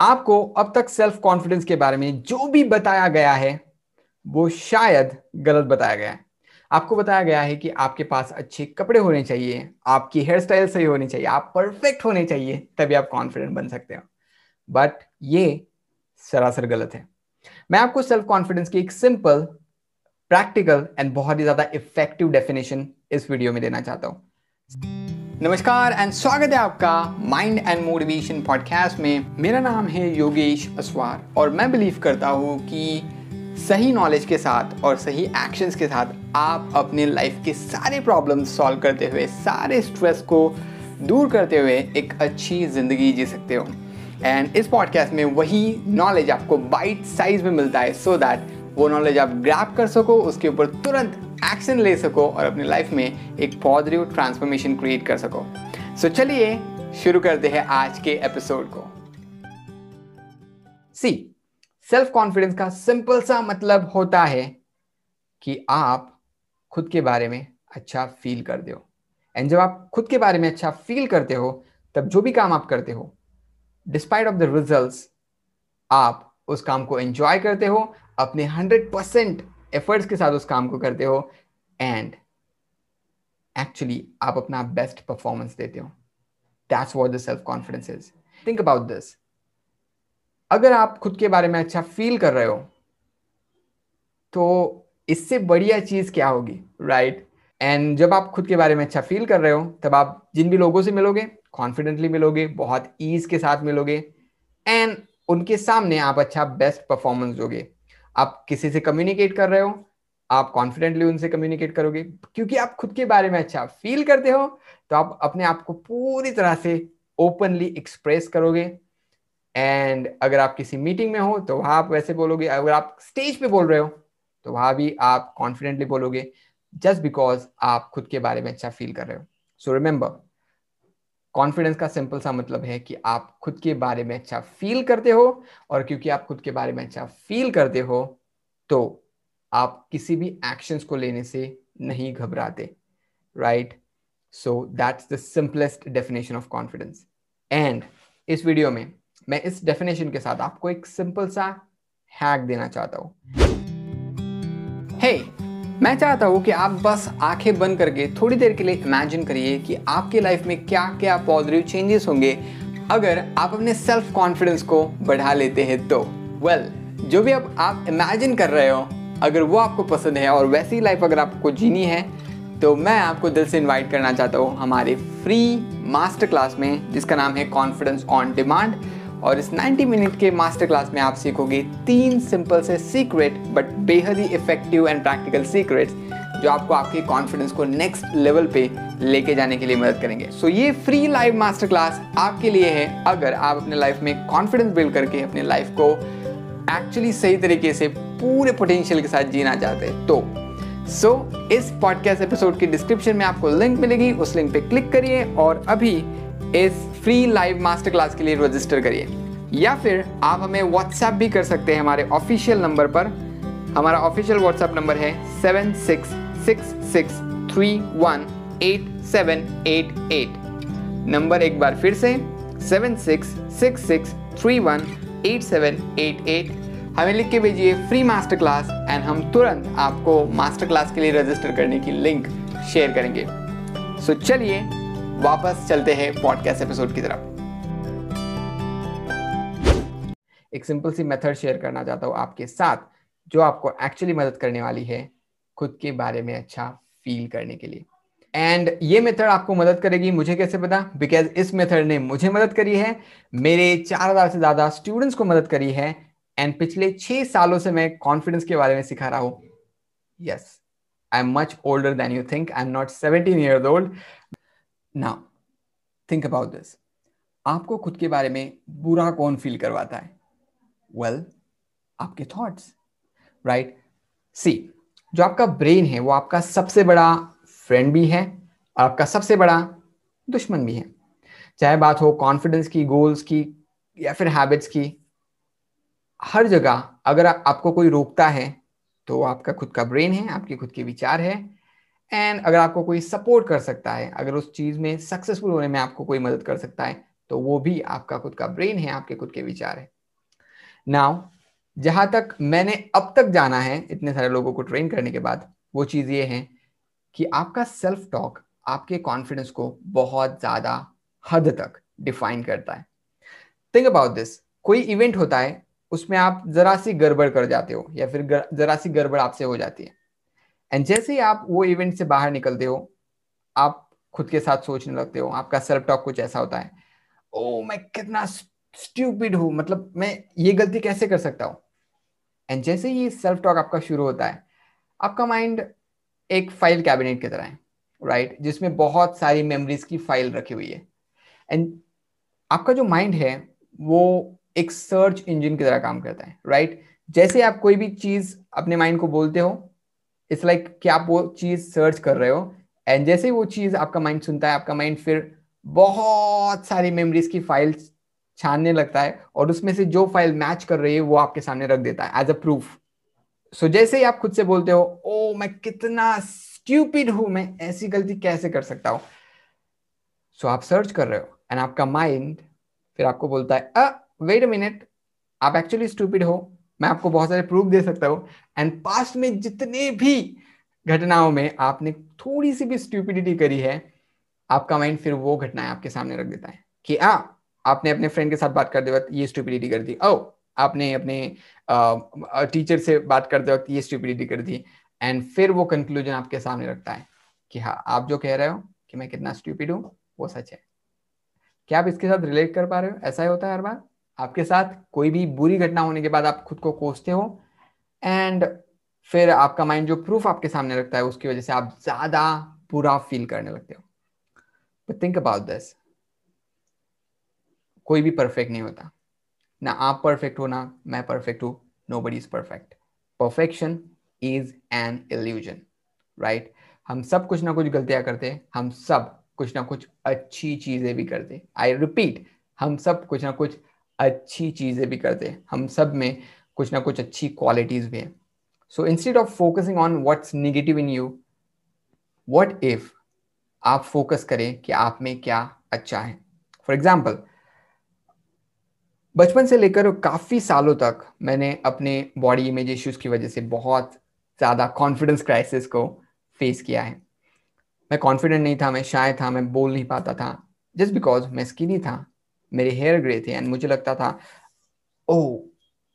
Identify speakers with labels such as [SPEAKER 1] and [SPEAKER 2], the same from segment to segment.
[SPEAKER 1] आपको अब तक सेल्फ कॉन्फिडेंस के बारे में जो भी बताया गया है, वो शायद गलत बताया गया है। आपको बताया गया है कि आपके पास अच्छे कपड़े होने चाहिए, आपकी हेयर स्टाइल सही होनी चाहिए, आप परफेक्ट होने चाहिए, तभी आप कॉन्फिडेंट बन सकते हो। बट ये सरासर गलत है। मैं आपको सेल्फ कॉन्फिडेंस की एक सिंपल प्रैक्टिकल एंड बहुत ही ज़्यादा इफ़ेक्टिव डेफिनेशन इस वीडियो में देना चाहता हूँ। नमस्कार एंड स्वागत है आपका माइंड एंड मोटिवेशन पॉडकास्ट में। मेरा नाम है योगेश असवार और मैं बिलीव करता हूँ कि सही नॉलेज के साथ और सही एक्शंस के साथ आप अपने लाइफ के सारे प्रॉब्लम्स सॉल्व करते हुए, सारे स्ट्रेस को दूर करते हुए एक अच्छी ज़िंदगी जी सकते हो। एंड इस पॉडकास्ट में वही नॉलेज आपको बाइट साइज़ में मिलता है सो so दैट वो नॉलेज आप ग्रैप कर सको, उसके ऊपर तुरंत एक्शन ले सको और अपने लाइफ में एक पॉजिटिव ट्रांसफॉर्मेशन क्रिएट कर सको। सो so, चलिए शुरू करते हैं आज के एपिसोड को। सी सेल्फ कॉन्फिडेंस का सिंपल सा मतलब होता है कि आप खुद के बारे में अच्छा फील करते हो। एंड जब आप खुद के बारे में अच्छा फील करते हो तब जो भी काम आप करते हो डिस्पाइट ऑफ़ द रिज़ल्ट आप उस काम को एंजॉय करते हो अपने हंड्रेड परसेंट एफर्ट्स के साथ उस काम को करते हो एंड एक्चुअली आप अपना बेस्ट परफॉर्मेंस देते हो. That's what the self confidence is think about this अगर आप खुद के बारे में अच्छा फील कर रहे हो तो इससे बढ़िया चीज़ क्या होगी राइट right? एंड जब आप खुद के बारे में अच्छा फील कर रहे हो, तब आप जिन भी लोगों से मिलोगे कॉन्फिडेंटली मिलोगे, बहुत ईज के साथ मिलोगे एंड उनके सामने आप अच्छा बेस्ट परफॉर्मेंस दोगे. आप किसी से कम्युनिकेट कर रहे हो, आप कॉन्फिडेंटली उनसे कम्युनिकेट करोगे, क्योंकि आप खुद के बारे में अच्छा फील करते हो तो आप अपने आप को पूरी तरह से ओपनली एक्सप्रेस करोगे। एंड अगर आप किसी मीटिंग में हो तो वहाँ आप वैसे बोलोगे, अगर आप स्टेज पे बोल रहे हो तो वहाँ भी आप कॉन्फिडेंटली बोलोगे जस्ट बिकॉज़ आप खुद के बारे में अच्छा फील कर रहे हो। सो रिमेंबर कॉन्फिडेंस का सिंपल सा मतलब है कि आप खुद के बारे में अच्छा फील करते हो और क्योंकि आप खुद के बारे में अच्छा फील करते हो तो आप किसी भी एक्शंस को लेने से नहीं घबराते right so that's the simplest definition of confidence and इस वीडियो में मैं इस डेफिनेशन के साथ आपको एक सिंपल सा हैक देना चाहता हूँ। Hey, मैं चाहता हूँ कि आप बस आँखें बंद करके थोड़ी देर के लिए इमेजिन करिए कि आपके लाइफ में क्या क्या पॉजिटिव चेंजेस होंगे। अगर आप अपने सेल्फ कॉन्फिडेंस को बढ़ा लेते हैं तो। वेल well, जो भी अब आप इमेजिन कर रहे हो अगर वो आपको पसंद है और वैसी लाइफ अगर आपको जीनी है तो मैं आपको दिल से इनवाइट करना चाहता हूँ हमारे फ्री मास्टर क्लास में जिसका नाम है कॉन्फिडेंस ऑन डिमांड और इस 90 मिनट के मास्टर क्लास में आप सीखोगे तीन सिंपल से सीक्रेट बट बेहद ही इफ़ेक्टिव एंड प्रैक्टिकल सीक्रेट्स जो आपको आपके कॉन्फिडेंस को नेक्स्ट लेवल पे लेके जाने के लिए मदद करेंगे। सो so, ये फ्री लाइव मास्टर क्लास आपके लिए है। अगर आप अपने लाइफ में कॉन्फिडेंस बिल्ड करके अपने लाइफ को एक्चुअली सही तरीके से पूरे पोटेंशियल के साथ जीना चाहते हैं तो सो so, इस पॉडकास्ट एपिसोड की डिस्क्रिप्शन में आपको लिंक मिलेगी। उस लिंक पे क्लिक करिए और अभी इस फ्री लाइव मास्टर क्लास के लिए रजिस्टर करिए। या फिर आप हमें व्हाट्सएप भी कर सकते हैं हमारे ऑफिशियल नंबर पर। हमारा ऑफिशियल व्हाट्सएप नंबर है seven six six six three one eight seven eight eight number एक बार फिर से seven six six six three one eight seven eight eight हमें लिख के भेजिए फ्री मास्टर क्लास एंड हम तुरंत आपको मास्टर क्लास के लिए रजिस्टर करने की लिंक शेयर करेंगे। सो so, चलिए वापस चलते हैं पॉडकास्ट एपिसोड की तरफ़। एक सिंपल सी मेथड शेयर करना चाहता हूँ आपके साथ, जो आपको एक्चुअली मदद करने वाली है खुद के बारे में अच्छा फील करने के लिए। एंड ये मेथड आपको मदद करेगी, मुझे कैसे पता? बिकॉज़ इस मेथड ने मुझे मदद करी है, मेरे चार हज़ार से ज़्यादा स्टूडेंट्स को मदद करी है एंड पिछले छह सालों से मैं कॉन्फिडेंस के बारे में सिखा रहा हूँ। Yes I am much older than you think I am not seventeen year old now think about this आपको खुद के बारे में बुरा कौन फील करवाता है? वेल well, आपके थॉट्स राइट सी जो आपका ब्रेन है वो आपका सबसे बड़ा फ्रेंड भी है और आपका सबसे बड़ा दुश्मन भी है। चाहे बात हो कॉन्फिडेंस की गोल्स की या फिर हैबिट्स की हर जगह अगर आपको कोई रोकता है तो आपका खुद का ब्रेन है आपके खुद के विचार है एंड अगर आपको कोई सपोर्ट कर सकता है, अगर उस चीज़ में सक्सेसफुल होने में आपको कोई मदद कर सकता है तो वो भी आपका खुद का ब्रेन है, आपके खुद के विचार है। नाउ जहाँ तक मैंने अब तक जाना है इतने सारे लोगों को ट्रेन करने के बाद, वो चीज़ ये है कि आपका सेल्फ टॉक आपके कॉन्फिडेंस को बहुत ज़्यादा हद तक डिफाइन करता है। थिंक अबाउट दिस कोई इवेंट होता है, उसमें आप जरा सी गड़बड़ कर जाते हो या फिर जरा सी गड़बड़ आपसे हो जाती है। एंड जैसे ही आप वो इवेंट से बाहर निकलते हो, आप खुद के साथ सोचने लगते हो, आपका सेल्फ टॉक कुछ ऐसा होता है ओ मैं कितना स्ट्यूपिड हूँ मतलब मैं ये गलती कैसे कर सकता हूँ एंड जैसे ही सेल्फ टॉक आपका शुरू होता है, आपका माइंड एक फ़ाइल कैबिनेट की तरह है राइट right? जिसमें बहुत सारी मेमोरीज की फ़ाइल रखी हुई है एंड आपका जो माइंड है, वो एक सर्च इंजन की तरह काम करता है राइट right? जैसे आप कोई भी चीज़ अपने माइंड को बोलते हो इट्स लाइक like कि आप वो चीज़ सर्च कर रहे हो एंड जैसे ही वो चीज़ आपका माइंड सुनता है आपका माइंड फिर बहुत सारी मेमोरीज की फ़ाइल छानने लगता है और उसमें से जो फ़ाइल मैच कर रही है वो आपके सामने रख देता है एज अ प्रूफ सो जैसे ही आप खुद से बोलते हो ओ मैं कितना स्ट्यूपिड हूँ मैं ऐसी गलती कैसे कर सकता हूँ? सो so, आप सर्च कर रहे हो एंड आपका माइंड फिर आपको बोलता है अ वेट अ मिनट आप एक्चुअली स्टूपिड हो मैं आपको बहुत सारे प्रूफ दे सकता हूँ। एंड पास्ट में जितने भी घटनाओं में आपने थोड़ी सी भी स्टूपिडिटी करी है, आपका माइंड फिर वो घटनाएँ आपके सामने रख देता है कि, आ, आपने अपने फ्रेंड के साथ बात करते वक्त ये स्टूपिडिटी कर दी। ओ आपने अपने टीचर से बात करते वक्त ये स्टूपिडिटी कर दी। एंड फिर वो कंक्लूजन आपके सामने रखता है कि हाँ आप जो कह रहे हो कि मैं कितना स्टूपिड हूँ, वो सच है। क्या आप इसके साथ रिलेट कर पा रहे हो? ऐसा ही होता है हर बार? आपके साथ कोई भी बुरी घटना होने के बाद आप खुद को कोसते हो एंड फिर आपका माइंड जो प्रूफ आपके सामने रखता है, उसकी वजह से आप ज़्यादा बुरा फील करने लगते हो। बट थिंक अबाउट दिस कोई भी परफेक्ट नहीं होता। ना आप परफेक्ट हो, ना मैं परफेक्ट हूँ। Nobody is perfect perfection is an illusion right हम सब कुछ ना कुछ गलतियाँ करते हैं हम सब कुछ ना कुछ अच्छी चीज़ें भी करते। आई रिपीट हम सब कुछ ना कुछ अच्छी चीज़ें भी करते हम सब में कुछ ना कुछ अच्छी क्वालिटीज भी है। So instead of focusing on what's negative in you what if आप फोकस करें कि आप में क्या अच्छा है? फॉर एग्ज़ाम्पल बचपन से लेकर काफ़ी सालों तक मैंने अपने बॉडी इमेज इश्यूज़ की वजह से बहुत ज़्यादा कॉन्फिडेंस क्राइसिस को फेस किया है। मैं कॉन्फिडेंट नहीं था, मैं शायद था, मैं बोल नहीं पाता था। जस्ट बिकॉज़ मैं स्किनी था मेरे हेयर ग्रे थे एंड मुझे लगता था ओ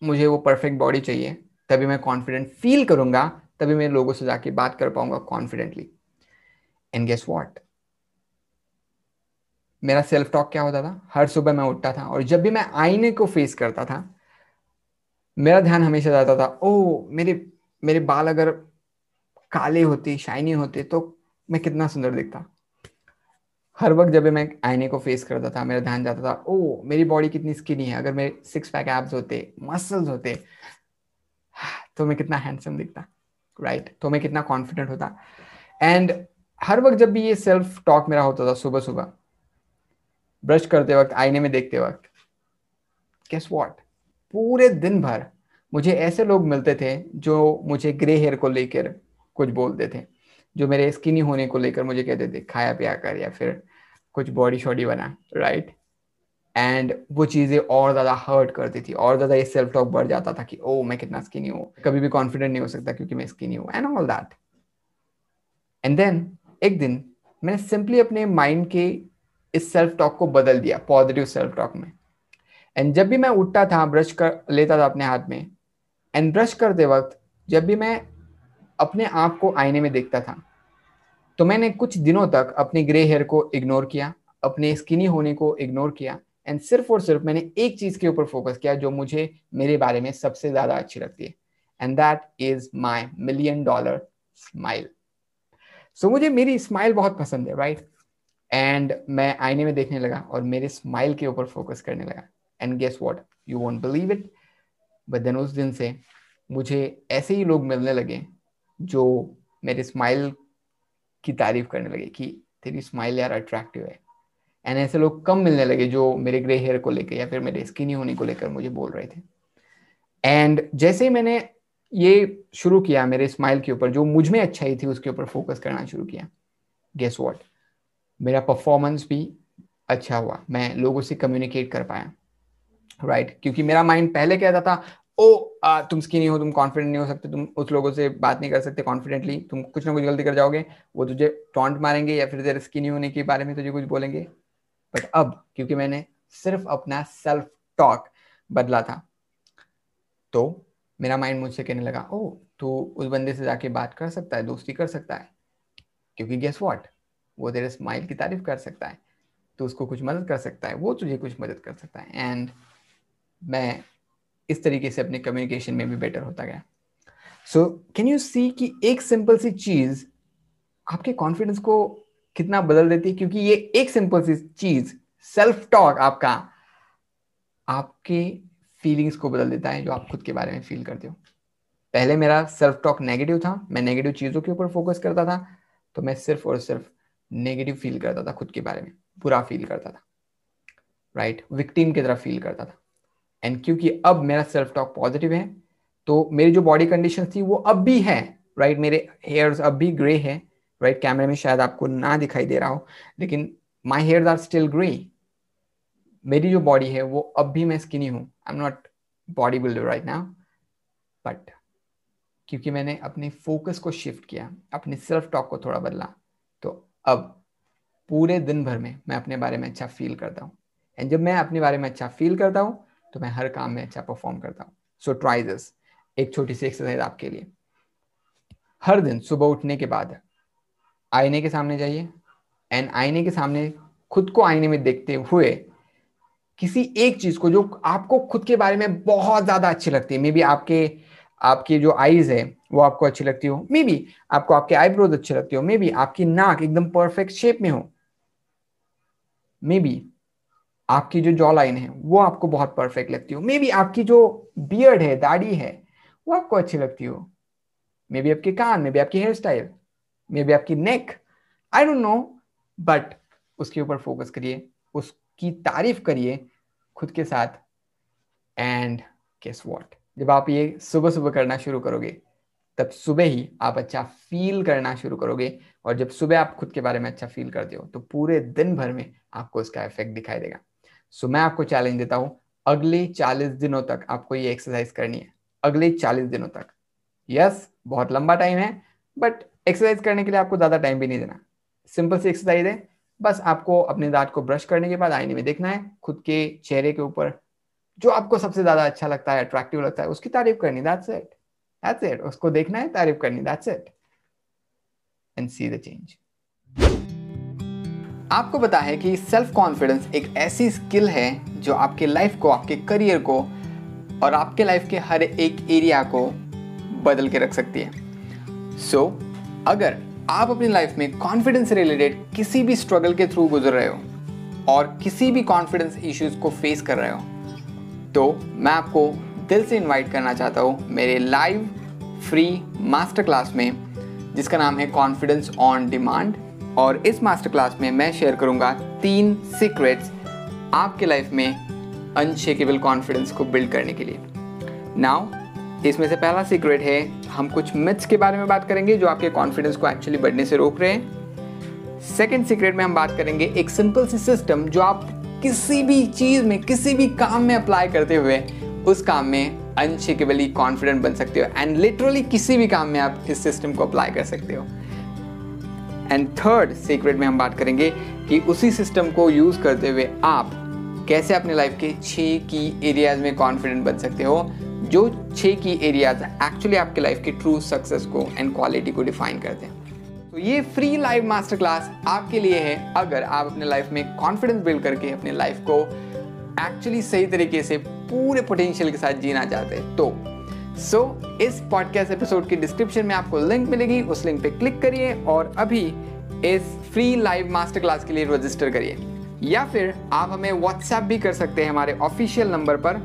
[SPEAKER 1] मुझे वो परफेक्ट बॉडी चाहिए, तभी मैं कॉन्फिडेंट फील करूँगा, तभी मैं लोगों से जाके बात कर पाऊँगा कॉन्फिडेंटली एंड गेस वॉट मेरा सेल्फ टॉक क्या होता था? हर सुबह मैं उठता था और जब भी मैं आईने को फेस करता था, मेरा ध्यान हमेशा जाता था ओ मेरे मेरे बाल अगर काले होते शाइनी होते तो मैं कितना सुंदर दिखता। हर वक्त जब मैं आईने को फेस करता था, मेरा ध्यान जाता था ओ मेरी बॉडी कितनी स्किनी है, अगर मेरे सिक्स पैक एब्स होते मसल्स होते तो मैं कितना हैंडसम दिखता राइट right? तो मैं कितना कॉन्फिडेंट होता एंड हर वक्त जब भी ये सेल्फ टॉक मेरा होता था, सुबह सुबह ब्रश करते वक्त, आईने में देखते वक्त कैस वॉट पूरे दिन भर मुझे ऐसे लोग मिलते थे जो मुझे ग्रे हेयर को लेकर कुछ बोलते थे, जो मेरे स्किनी होने को लेकर मुझे कहते थे खाया पिया कर या फिर कुछ बॉडी शॉडी बना राइट एंड वो चीज़ें और ज़्यादा हर्ट करती थी और ज़्यादा ये सेल्फ टॉक बढ़ जाता था कि ओ oh, मैं कितना स्किनी हूँ? कभी भी कॉन्फिडेंट नहीं हो सकता क्योंकि मैं स्किनी हूँ and all that and then एक दिन मैंने सिंपली अपने माइंड के इस सेल्फ टॉक को बदल दिया पॉजिटिव सेल्फ टॉक में. एंड जब भी मैं उठता था ब्रश कर लेता था अपने हाथ में एंड ब्रश करते वक्त जब भी मैं अपने आप को आईने में देखता था तो मैंने कुछ दिनों तक अपने ग्रे हेयर को इग्नोर किया, अपने स्किनी होने को इग्नोर किया एंड सिर्फ़ और सिर्फ़ मैंने एक चीज़ के ऊपर फोकस किया जो मुझे मेरे बारे में सबसे ज़्यादा अच्छी लगती है and that is my million dollar smile so मुझे मेरी स्माइल बहुत पसंद है राइट right? एंड मैं आईने में देखने लगा और मेरे स्माइल के ऊपर फोकस करने लगा। And guess what you won't believe it but then उस दिन से मुझे ऐसे ही लोग मिलने लगे जो मेरे स्माइल की तारीफ़ करने लगे कि तेरी स्माइल यार अट्रैक्टिव है। एंड ऐसे लोग कम मिलने लगे जो मेरे ग्रे हेयर को लेकर या फिर मेरे स्किनी होने को लेकर मुझे बोल रहे थे। एंड जैसे ही मैंने ये शुरू किया मेरे स्माइल के ऊपर, जो मुझमें अच्छा ही थी उसके ऊपर फोकस करना शुरू किया गेस वॉट मेरा परफॉर्मेंस भी अच्छा हुआ। मैं लोगों से कम्युनिकेट कर पाया। Right right? क्योंकि मेरा माइंड पहले कहता था ओ आ, तुम स्किनी हो तुम कॉन्फिडेंट नहीं हो सकते तुम उस लोगों से बात नहीं कर सकते कॉन्फिडेंटली तुम कुछ ना कुछ गलती कर जाओगे वो तुझे टॉन्ट मारेंगे या फिर तेरे स्किनी होने के बारे में तुझे कुछ बोलेंगे। बट अब क्योंकि मैंने सिर्फ़ अपना सेल्फ टॉक बदला था तो मेरा माइंड मुझसे कहने लगा ओ तो उस बंदे से जाके बात कर सकता है दोस्ती कर सकता है। क्योंकि गेस वॉट वो तेरे स्माइल की तारीफ़ कर सकता है तो उसको कुछ मदद कर सकता है वो तुझे कुछ मदद कर सकता है। एंड मैं इस तरीके से अपने कम्युनिकेशन में भी बेटर होता गया। सो कैन यू सी कि एक सिंपल सी चीज़ आपके कॉन्फिडेंस को कितना बदल देती है? क्योंकि ये एक सिंपल सी चीज़ सेल्फ टॉक आपका, आपके फीलिंग्स को बदल देता है जो आप खुद के बारे में फील करते हो। पहले मेरा सेल्फ टॉक नेगेटिव था, मैं नेगेटिव चीज़ों के ऊपर फोकस करता था तो मैं सिर्फ़ और सिर्फ़ नेगेटिव फील करता था, खुद के बारे में, बुरा फील करता था राइट right? विक्टिम की तरह फील करता था। एंड क्योंकि अब मेरा सेल्फ टॉक पॉजिटिव है तो मेरी जो बॉडी कंडीशन थी, वो अब भी है राइट? मेरे हेयर्स अब भी ग्रे है राइट? कैमरे में शायद आपको ना दिखाई दे रहा हो, लेकिन my hairs are still grey मेरी जो बॉडी है, वो अब भी मैं स्किनी हूँ I am not bodybuilder right now but क्योंकि मैंने अपने फोकस को शिफ्ट किया, अपने सेल्फ टॉक को थोड़ा बदला तो अब पूरे दिन भर में मैं अपने बारे में अच्छा फील करता हूँ एंड जब मैं अपने बारे में अच्छा फील करता हूँ तो मैं हर काम में अच्छा परफॉर्म करता हूँ। सो ट्राई दिस एक छोटी सी एक्सरसाइज आपके लिए। हर दिन सुबह उठने के बाद आईने के सामने जाइए एंड आईने के सामने खुद को आईने में देखते हुए किसी एक चीज़ को जो आपको खुद के बारे में बहुत ज़्यादा अच्छी लगती है। मे बी आपके, आपकी जो आईज है, वो आपको अच्छी लगती हो। मे बी आपको आपके आईब्रोज अच्छे लगती हो। मे बी आपकी नाक एकदम परफेक्ट शेप में हो। मे बी आपकी जो जॉ लाइन है, वो आपको बहुत परफेक्ट लगती हो। मे बी आपकी जो बियर्ड है, दाढ़ी है, वो आपको अच्छी लगती हो। मे बी आपके कान मे बी आपकी हेयर स्टाइल मे बी आपकी neck I don't know but उसके ऊपर फोकस करिए, उसकी तारीफ़ करिए खुद के साथ। एंड केस वॉट जब आप ये सुबह सुबह करना शुरू करोगे, तब सुबह ही आप अच्छा फील करना शुरू करोगे और जब सुबह आप खुद के बारे में अच्छा फील करते हो तो पूरे दिन भर में आपको इसका इफ़ेक्ट दिखाई देगा। सो मैं आपको चैलेंज देता हूँ अगले चालीस दिनों तक आपको ये एक्सरसाइज करनी है। अगले चालीस दिनों तक। यस yes, बहुत लंबा टाइम है बट एक्सरसाइज करने के लिए आपको ज़्यादा टाइम भी नहीं देना। सिंपल सी एक्सरसाइज है बस आपको अपने दांत को ब्रश करने के बाद आईने में देखना है खुद के चेहरे के ऊपर। जो आपको सबसे ज़्यादा अच्छा लगता है अट्रैक्टिव लगता है उसकी तारीफ़ करनी दैट्स इट दैट्स इट उसको देखना है तारीफ़ करनी that's it and see the change आपको पता है कि सेल्फ कॉन्फिडेंस एक ऐसी स्किल है जो आपके लाइफ को आपके करियर को और आपके लाइफ के हर एक एरिया को बदल के रख सकती है। सो so, अगर आप अपनी लाइफ में कॉन्फिडेंस रिलेटेड किसी भी स्ट्रगल के थ्रू गुजर रहे हो और किसी भी कॉन्फिडेंस इश्यूज़ को फेस कर रहे हो तो मैं आपको दिल से इनवाइट करना चाहता हूँ मेरे लाइव फ्री मास्टर क्लास में जिसका नाम है कॉन्फिडेंस ऑन डिमांड और इस मास्टर क्लास में मैं शेयर करूँगा तीन सीक्रेट्स आपके लाइफ में अनशेकेबल कॉन्फिडेंस को बिल्ड करने के लिए। नाउ इसमें से पहला सीक्रेट है, हम कुछ मिथ्स के बारे में बात करेंगे जो आपके कॉन्फिडेंस को एक्चुअली बढ़ने से रोक रहे हैं। सेकेंड सीक्रेट में हम बात करेंगे एक सिंपल सी सिस्टम जो आप किसी भी चीज़ में, किसी भी काम में अप्लाई करते हुए, उस काम में अनशेकेबली कॉन्फिडेंट बन सकते हो। एंड लिटरली किसी भी काम में आप इस सिस्टम को अप्लाई कर सकते हो। एंड थर्ड सीक्रेट में हम बात करेंगे कि उसी सिस्टम को यूज़ करते हुए आप कैसे अपने लाइफ के छह की एरियाज़ में कॉन्फिडेंट बन सकते हो, जो छह की एरियाज़ एक्चुअली आपके लाइफ के ट्रू सक्सेस को एंड क्वालिटी को डिफाइन करते हैं। तो ये फ्री लाइव मास्टर क्लास आपके लिए है, अगर आप अपने लाइफ में कॉन्फिडेंस बिल्ड करके अपने लाइफ को एक्चुअली सही तरीके से पूरे पोटेंशियल के साथ जीना चाहते हैं। तो सो so, इस पॉडकास्ट एपिसोड की डिस्क्रिप्शन में आपको लिंक मिलेगी उस लिंक पे क्लिक करिए और अभी इस फ्री लाइव मास्टर क्लास के लिए रजिस्टर करिए। या फिर आप हमें व्हाट्सएप भी कर सकते हैं हमारे ऑफिशियल नंबर पर।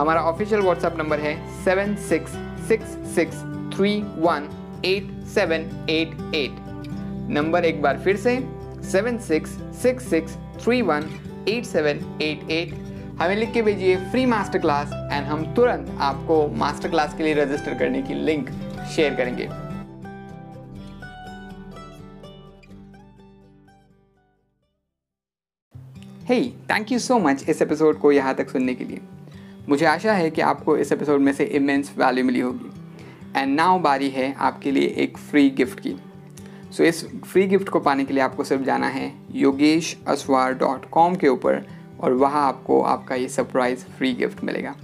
[SPEAKER 1] हमारा ऑफिशियल व्हाट्सएप नंबर है seven six six six three one eight seven eight eight number एक बार फिर से seven six six six three one eight seven eight eight हमें लिख के भेजिए फ्री मास्टर क्लास एंड हम तुरंत आपको मास्टर क्लास के लिए रजिस्टर करने की लिंक शेयर करेंगे। Hey thank you so much इस एपिसोड को यहाँ तक सुनने के लिए। मुझे आशा है कि आपको इस एपिसोड में से इमेंस वैल्यू मिली होगी। एंड नाउ बारी है आपके लिए एक फ्री गिफ्ट की। सो so, इस फ्री गिफ्ट को पाने के लिए आपको सिर्फ़ जाना है योगेश के ऊपर। और वहाँ आपको आपका ये सरप्राइज़ फ्री गिफ्ट मिलेगा।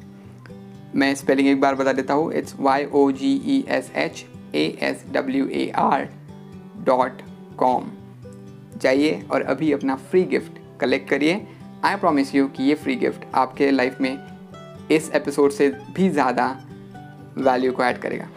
[SPEAKER 1] मैं स्पेलिंग एक बार बता देता हूँ। It's Y O G E S H A S W A R dot com जाइए और अभी अपना फ्री गिफ्ट कलेक्ट करिए। आई प्रॉमिस यू कि ये फ्री गिफ्ट आपके लाइफ में इस एपिसोड से भी ज़्यादा वैल्यू को ऐड करेगा।